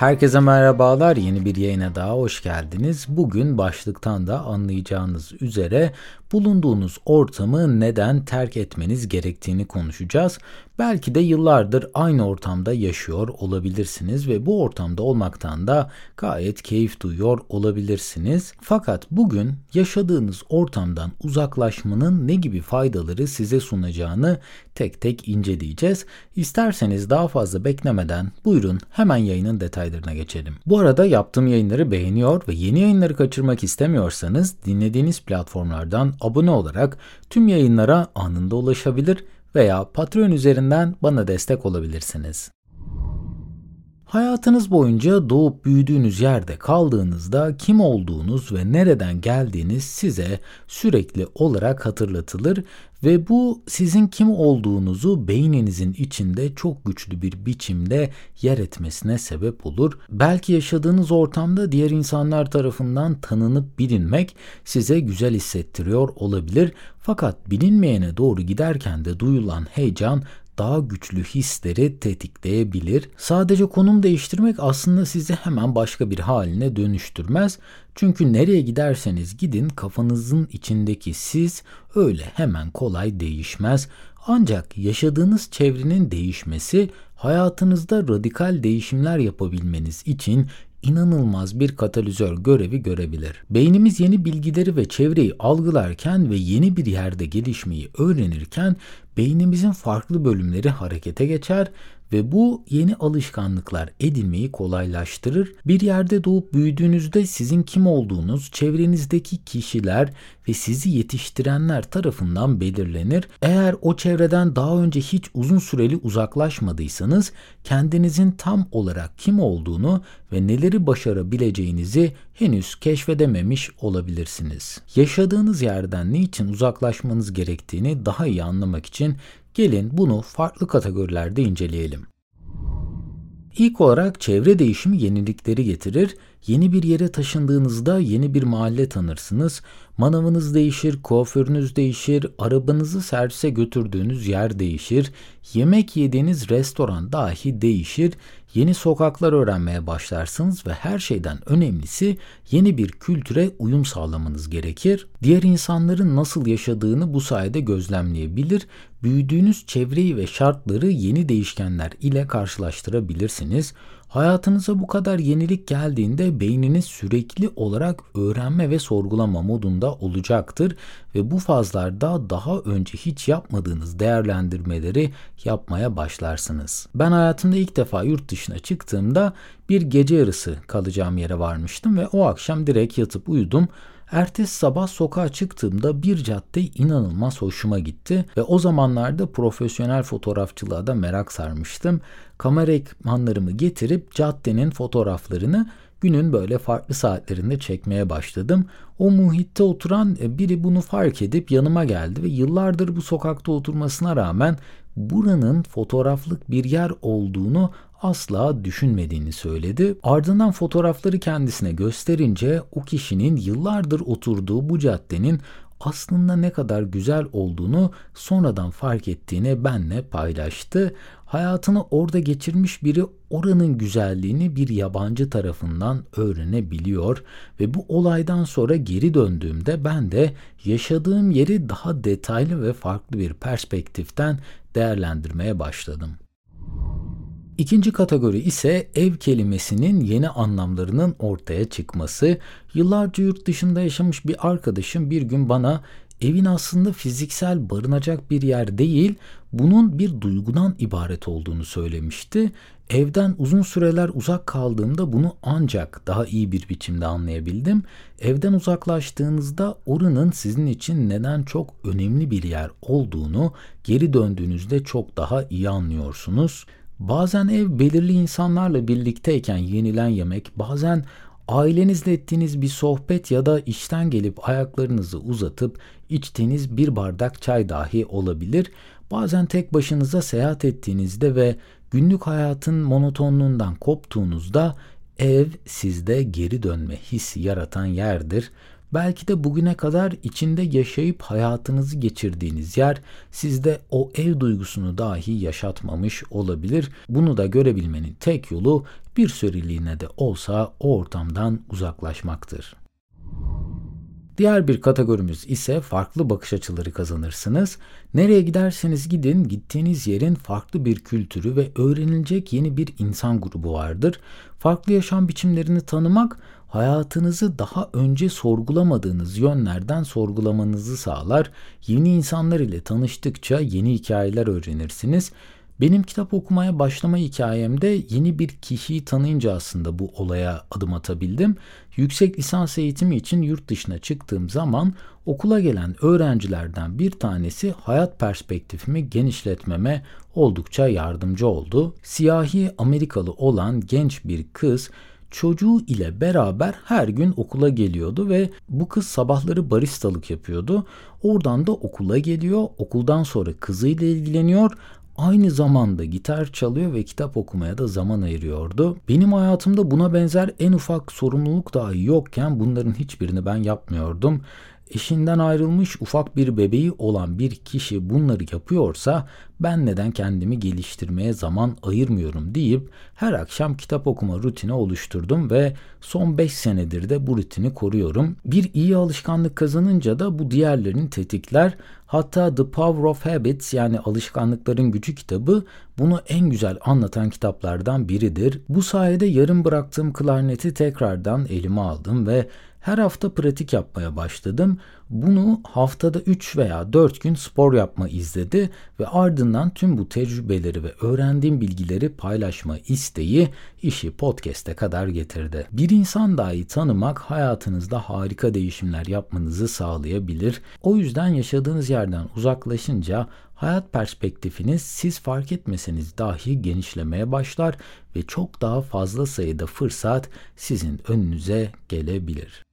Herkese merhabalar. Yeni bir yayına daha hoş geldiniz. Bugün başlıktan da anlayacağınız üzere bulunduğunuz ortamı neden terk etmeniz gerektiğini konuşacağız. Belki de yıllardır aynı ortamda yaşıyor olabilirsiniz ve bu ortamda olmaktan da gayet keyif duyuyor olabilirsiniz. Fakat bugün yaşadığınız ortamdan uzaklaşmanın ne gibi faydaları size sunacağını tek tek inceleyeceğiz. İsterseniz daha fazla beklemeden buyurun hemen yayının detaylarına geçelim. Bu arada yaptığım yayınları beğeniyor ve yeni yayınları kaçırmak istemiyorsanız dinlediğiniz platformlardan abone olarak tüm yayınlara anında ulaşabilir veya Patreon üzerinden bana destek olabilirsiniz. Hayatınız boyunca doğup büyüdüğünüz yerde kaldığınızda kim olduğunuz ve nereden geldiğiniz size sürekli olarak hatırlatılır ve bu sizin kim olduğunuzu beyninizin içinde çok güçlü bir biçimde yer etmesine sebep olur. Belki yaşadığınız ortamda diğer insanlar tarafından tanınıp bilinmek size güzel hissettiriyor olabilir. Fakat bilinmeyene doğru giderken de duyulan heyecan daha güçlü hisleri tetikleyebilir. Sadece konum değiştirmek aslında sizi hemen başka bir haline dönüştürmez. Çünkü nereye giderseniz gidin kafanızın içindeki siz öyle hemen kolay değişmez. Ancak yaşadığınız çevrenin değişmesi hayatınızda radikal değişimler yapabilmeniz için inanılmaz bir katalizör görevi görebilir. Beynimiz yeni bilgileri ve çevreyi algılarken ve yeni bir yerde gelişmeyi öğrenirken beynimizin farklı bölümleri harekete geçer ve bu yeni alışkanlıklar edinmeyi kolaylaştırır. Bir yerde doğup büyüdüğünüzde sizin kim olduğunuz çevrenizdeki kişiler ve sizi yetiştirenler tarafından belirlenir. Eğer o çevreden daha önce hiç uzun süreli uzaklaşmadıysanız kendinizin tam olarak kim olduğunu ve neleri başarabileceğinizi henüz keşfedememiş olabilirsiniz. Yaşadığınız yerden niçin uzaklaşmanız gerektiğini daha iyi anlamak için Gelin bunu farklı kategorilerde inceleyelim. İlk olarak çevre değişimi yenilikleri getirir. Yeni bir yere taşındığınızda yeni bir mahalle tanırsınız. Manavınız değişir, kuaförünüz değişir, arabanızı servise götürdüğünüz yer değişir, yemek yediğiniz restoran dahi değişir. Yeni sokaklar öğrenmeye başlarsınız ve her şeyden önemlisi yeni bir kültüre uyum sağlamanız gerekir. Diğer insanların nasıl yaşadığını bu sayede gözlemleyebilir, büyüdüğünüz çevreyi ve şartları yeni değişkenler ile karşılaştırabilirsiniz. Hayatınıza bu kadar yenilik geldiğinde beyniniz sürekli olarak öğrenme ve sorgulama modunda olacaktır ve bu fazlarda daha önce hiç yapmadığınız değerlendirmeleri yapmaya başlarsınız. Ben hayatımda ilk defa yurt dışına çıktığımda bir gece yarısı kalacağım yere varmıştım ve o akşam direkt yatıp uyudum. Ertesi sabah sokağa çıktığımda bir cadde inanılmaz hoşuma gitti ve o zamanlarda profesyonel fotoğrafçılığa da merak sarmıştım. Kamera ekipmanlarımı getirip caddenin fotoğraflarını günün böyle farklı saatlerinde çekmeye başladım. O muhitte oturan e, biri bunu fark edip yanıma geldi ve yıllardır bu sokakta oturmasına rağmen buranın fotoğraflık bir yer olduğunu asla düşünmediğini söyledi. Ardından fotoğrafları kendisine gösterince o kişinin yıllardır oturduğu bu caddenin aslında ne kadar güzel olduğunu sonradan fark ettiğini benle paylaştı. Hayatını orada geçirmiş biri oranın güzelliğini bir yabancı tarafından öğrenebiliyor ve bu olaydan sonra geri döndüğümde ben de yaşadığım yeri daha detaylı ve farklı bir perspektiften değerlendirmeye başladım. İkinci kategori ise ev kelimesinin yeni anlamlarının ortaya çıkması. Yıllarca yurt dışında yaşamış bir arkadaşım bir gün bana evin aslında fiziksel barınacak bir yer değil, bunun bir duygudan ibaret olduğunu söylemişti. Evden uzun süreler uzak kaldığımda bunu ancak daha iyi bir biçimde anlayabildim. Evden uzaklaştığınızda oranın sizin için neden çok önemli bir yer olduğunu geri döndüğünüzde çok daha iyi anlıyorsunuz. Bazen ev belirli insanlarla birlikteyken yenilen yemek, bazen ailenizle ettiğiniz bir sohbet ya da işten gelip ayaklarınızı uzatıp içtiğiniz bir bardak çay dahi olabilir. Bazen tek başınıza seyahat ettiğinizde ve günlük hayatın monotonluğundan koptuğunuzda ev sizde geri dönme hissi yaratan yerdir. Belki de bugüne kadar içinde yaşayıp hayatınızı geçirdiğiniz yer sizde o ev duygusunu dahi yaşatmamış olabilir. Bunu da görebilmenin tek yolu bir süreliğine de olsa o ortamdan uzaklaşmaktır. Diğer bir kategorimiz ise farklı bakış açıları kazanırsınız. Nereye giderseniz gidin, gittiğiniz yerin farklı bir kültürü ve öğrenilecek yeni bir insan grubu vardır. Farklı yaşam biçimlerini tanımak hayatınızı daha önce sorgulamadığınız yönlerden sorgulamanızı sağlar. Yeni insanlar ile tanıştıkça yeni hikayeler öğrenirsiniz. Benim kitap okumaya başlama hikayemde yeni bir kişiyi tanıyınca aslında bu olaya adım atabildim. Yüksek lisans eğitimi için yurt dışına çıktığım zaman okula gelen öğrencilerden bir tanesi hayat perspektifimi genişletmeme oldukça yardımcı oldu. Siyahi Amerikalı olan genç bir kız çocuğu ile beraber her gün okula geliyordu ve bu kız sabahları baristalık yapıyordu. Oradan da okula geliyor. Okuldan sonra kızıyla ilgileniyor aynı zamanda gitar çalıyor ve kitap okumaya da zaman ayırıyordu. Benim hayatımda buna benzer en ufak sorumluluk dahi yokken bunların hiçbirini ben yapmıyordum eşinden ayrılmış ufak bir bebeği olan bir kişi bunları yapıyorsa ben neden kendimi geliştirmeye zaman ayırmıyorum deyip her akşam kitap okuma rutini oluşturdum ve son 5 senedir de bu rutini koruyorum. Bir iyi alışkanlık kazanınca da bu diğerlerini tetikler. Hatta The Power of Habits yani alışkanlıkların gücü kitabı bunu en güzel anlatan kitaplardan biridir. Bu sayede yarım bıraktığım klarneti tekrardan elime aldım ve her hafta pratik yapmaya başladım. Bunu haftada 3 veya 4 gün spor yapma izledi ve ardından tüm bu tecrübeleri ve öğrendiğim bilgileri paylaşma isteği işi podcast'e kadar getirdi. Bir insan dahi tanımak hayatınızda harika değişimler yapmanızı sağlayabilir. O yüzden yaşadığınız yerden uzaklaşınca hayat perspektifiniz siz fark etmeseniz dahi genişlemeye başlar ve çok daha fazla sayıda fırsat sizin önünüze gelebilir.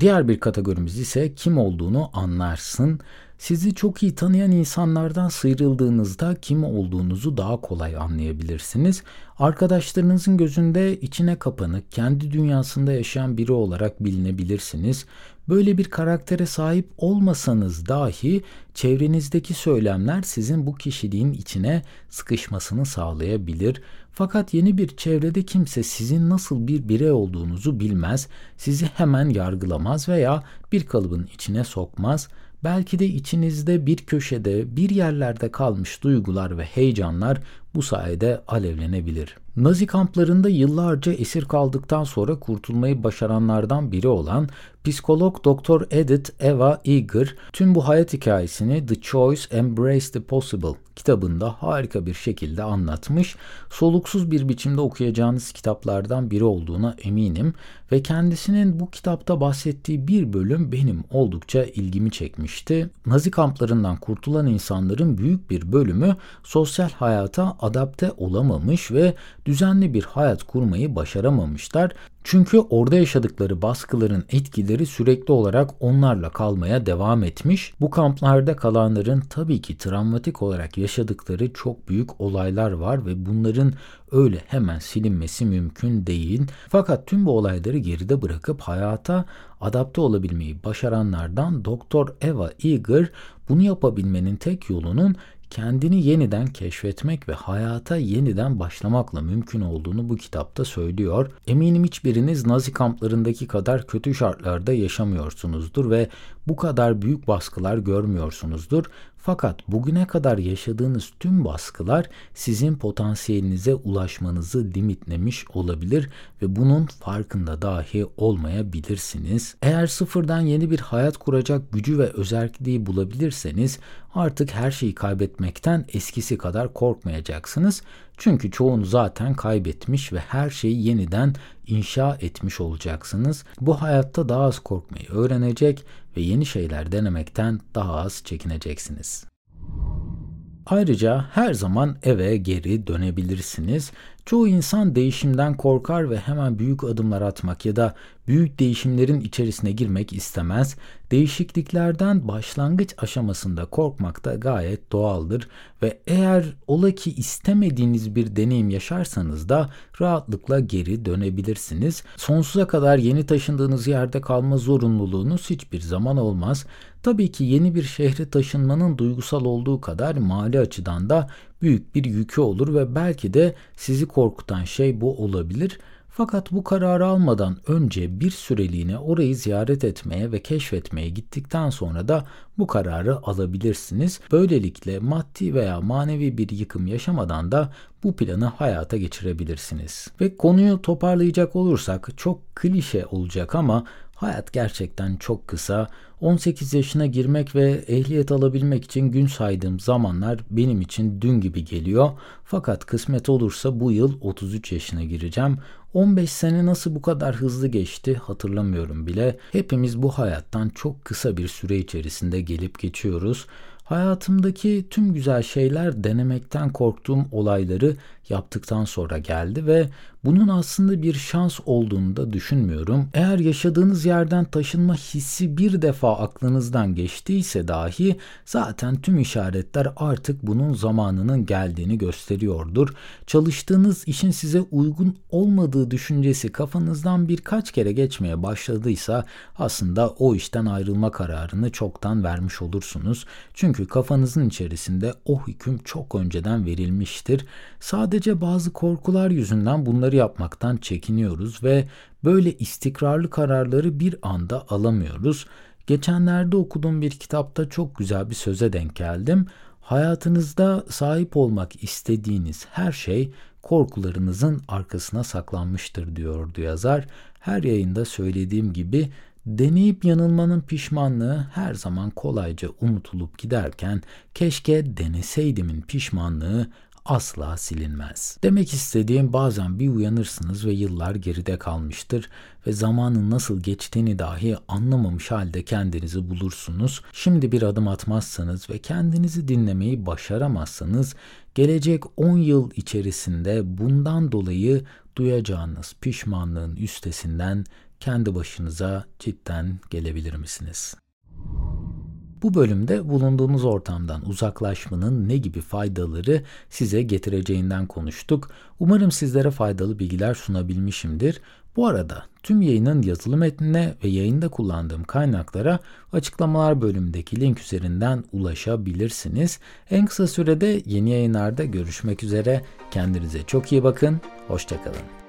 Diğer bir kategorimiz ise kim olduğunu anlarsın. Sizi çok iyi tanıyan insanlardan sıyrıldığınızda kim olduğunuzu daha kolay anlayabilirsiniz. Arkadaşlarınızın gözünde içine kapanık, kendi dünyasında yaşayan biri olarak bilinebilirsiniz. Böyle bir karaktere sahip olmasanız dahi çevrenizdeki söylemler sizin bu kişiliğin içine sıkışmasını sağlayabilir. Fakat yeni bir çevrede kimse sizin nasıl bir birey olduğunuzu bilmez, sizi hemen yargılamaz veya bir kalıbın içine sokmaz. Belki de içinizde bir köşede, bir yerlerde kalmış duygular ve heyecanlar bu sayede alevlenebilir. Nazi kamplarında yıllarca esir kaldıktan sonra kurtulmayı başaranlardan biri olan psikolog Dr. Edith Eva Eger tüm bu hayat hikayesini The Choice Embrace the Possible kitabında harika bir şekilde anlatmış. Soluksuz bir biçimde okuyacağınız kitaplardan biri olduğuna eminim ve kendisinin bu kitapta bahsettiği bir bölüm benim oldukça ilgimi çekmişti. Nazi kamplarından kurtulan insanların büyük bir bölümü sosyal hayata adapte olamamış ve düzenli bir hayat kurmayı başaramamışlar. Çünkü orada yaşadıkları baskıların etkileri sürekli olarak onlarla kalmaya devam etmiş. Bu kamplarda kalanların tabii ki travmatik olarak yaşadıkları çok büyük olaylar var ve bunların öyle hemen silinmesi mümkün değil. Fakat tüm bu olayları geride bırakıp hayata adapte olabilmeyi başaranlardan Doktor Eva Eager bunu yapabilmenin tek yolunun kendini yeniden keşfetmek ve hayata yeniden başlamakla mümkün olduğunu bu kitapta söylüyor. Eminim hiçbiriniz Nazi kamplarındaki kadar kötü şartlarda yaşamıyorsunuzdur ve bu kadar büyük baskılar görmüyorsunuzdur. Fakat bugüne kadar yaşadığınız tüm baskılar sizin potansiyelinize ulaşmanızı limitlemiş olabilir ve bunun farkında dahi olmayabilirsiniz. Eğer sıfırdan yeni bir hayat kuracak gücü ve özelliği bulabilirseniz artık her şeyi kaybetmekten eskisi kadar korkmayacaksınız. Çünkü çoğunu zaten kaybetmiş ve her şeyi yeniden inşa etmiş olacaksınız. Bu hayatta daha az korkmayı öğrenecek ve yeni şeyler denemekten daha az çekineceksiniz. Ayrıca her zaman eve geri dönebilirsiniz. Çoğu insan değişimden korkar ve hemen büyük adımlar atmak ya da büyük değişimlerin içerisine girmek istemez. Değişikliklerden başlangıç aşamasında korkmak da gayet doğaldır ve eğer ola ki istemediğiniz bir deneyim yaşarsanız da rahatlıkla geri dönebilirsiniz. Sonsuza kadar yeni taşındığınız yerde kalma zorunluluğunuz hiçbir zaman olmaz. Tabii ki yeni bir şehre taşınmanın duygusal olduğu kadar mali açıdan da büyük bir yükü olur ve belki de sizi korkutan şey bu olabilir. Fakat bu kararı almadan önce bir süreliğine orayı ziyaret etmeye ve keşfetmeye gittikten sonra da bu kararı alabilirsiniz. Böylelikle maddi veya manevi bir yıkım yaşamadan da bu planı hayata geçirebilirsiniz. Ve konuyu toparlayacak olursak çok klişe olacak ama hayat gerçekten çok kısa. 18 yaşına girmek ve ehliyet alabilmek için gün saydığım zamanlar benim için dün gibi geliyor. Fakat kısmet olursa bu yıl 33 yaşına gireceğim. 15 sene nasıl bu kadar hızlı geçti hatırlamıyorum bile. Hepimiz bu hayattan çok kısa bir süre içerisinde gelip geçiyoruz. Hayatımdaki tüm güzel şeyler denemekten korktuğum olayları yaptıktan sonra geldi ve bunun aslında bir şans olduğunu da düşünmüyorum. Eğer yaşadığınız yerden taşınma hissi bir defa aklınızdan geçtiyse dahi zaten tüm işaretler artık bunun zamanının geldiğini gösteriyordur. Çalıştığınız işin size uygun olmadığı düşüncesi kafanızdan birkaç kere geçmeye başladıysa aslında o işten ayrılma kararını çoktan vermiş olursunuz. Çünkü kafanızın içerisinde o hüküm çok önceden verilmiştir. Sadece bazı korkular yüzünden bunları yapmaktan çekiniyoruz ve böyle istikrarlı kararları bir anda alamıyoruz. Geçenlerde okuduğum bir kitapta çok güzel bir söze denk geldim. Hayatınızda sahip olmak istediğiniz her şey korkularınızın arkasına saklanmıştır diyordu yazar. Her yayında söylediğim gibi deneyip yanılmanın pişmanlığı her zaman kolayca unutulup giderken keşke deneseydimin pişmanlığı asla silinmez. Demek istediğim bazen bir uyanırsınız ve yıllar geride kalmıştır ve zamanın nasıl geçtiğini dahi anlamamış halde kendinizi bulursunuz. Şimdi bir adım atmazsanız ve kendinizi dinlemeyi başaramazsanız gelecek 10 yıl içerisinde bundan dolayı duyacağınız pişmanlığın üstesinden kendi başınıza cidden gelebilir misiniz? Bu bölümde bulunduğunuz ortamdan uzaklaşmanın ne gibi faydaları size getireceğinden konuştuk. Umarım sizlere faydalı bilgiler sunabilmişimdir. Bu arada tüm yayının yazılı metnine ve yayında kullandığım kaynaklara açıklamalar bölümündeki link üzerinden ulaşabilirsiniz. En kısa sürede yeni yayınlarda görüşmek üzere. Kendinize çok iyi bakın. Hoşçakalın.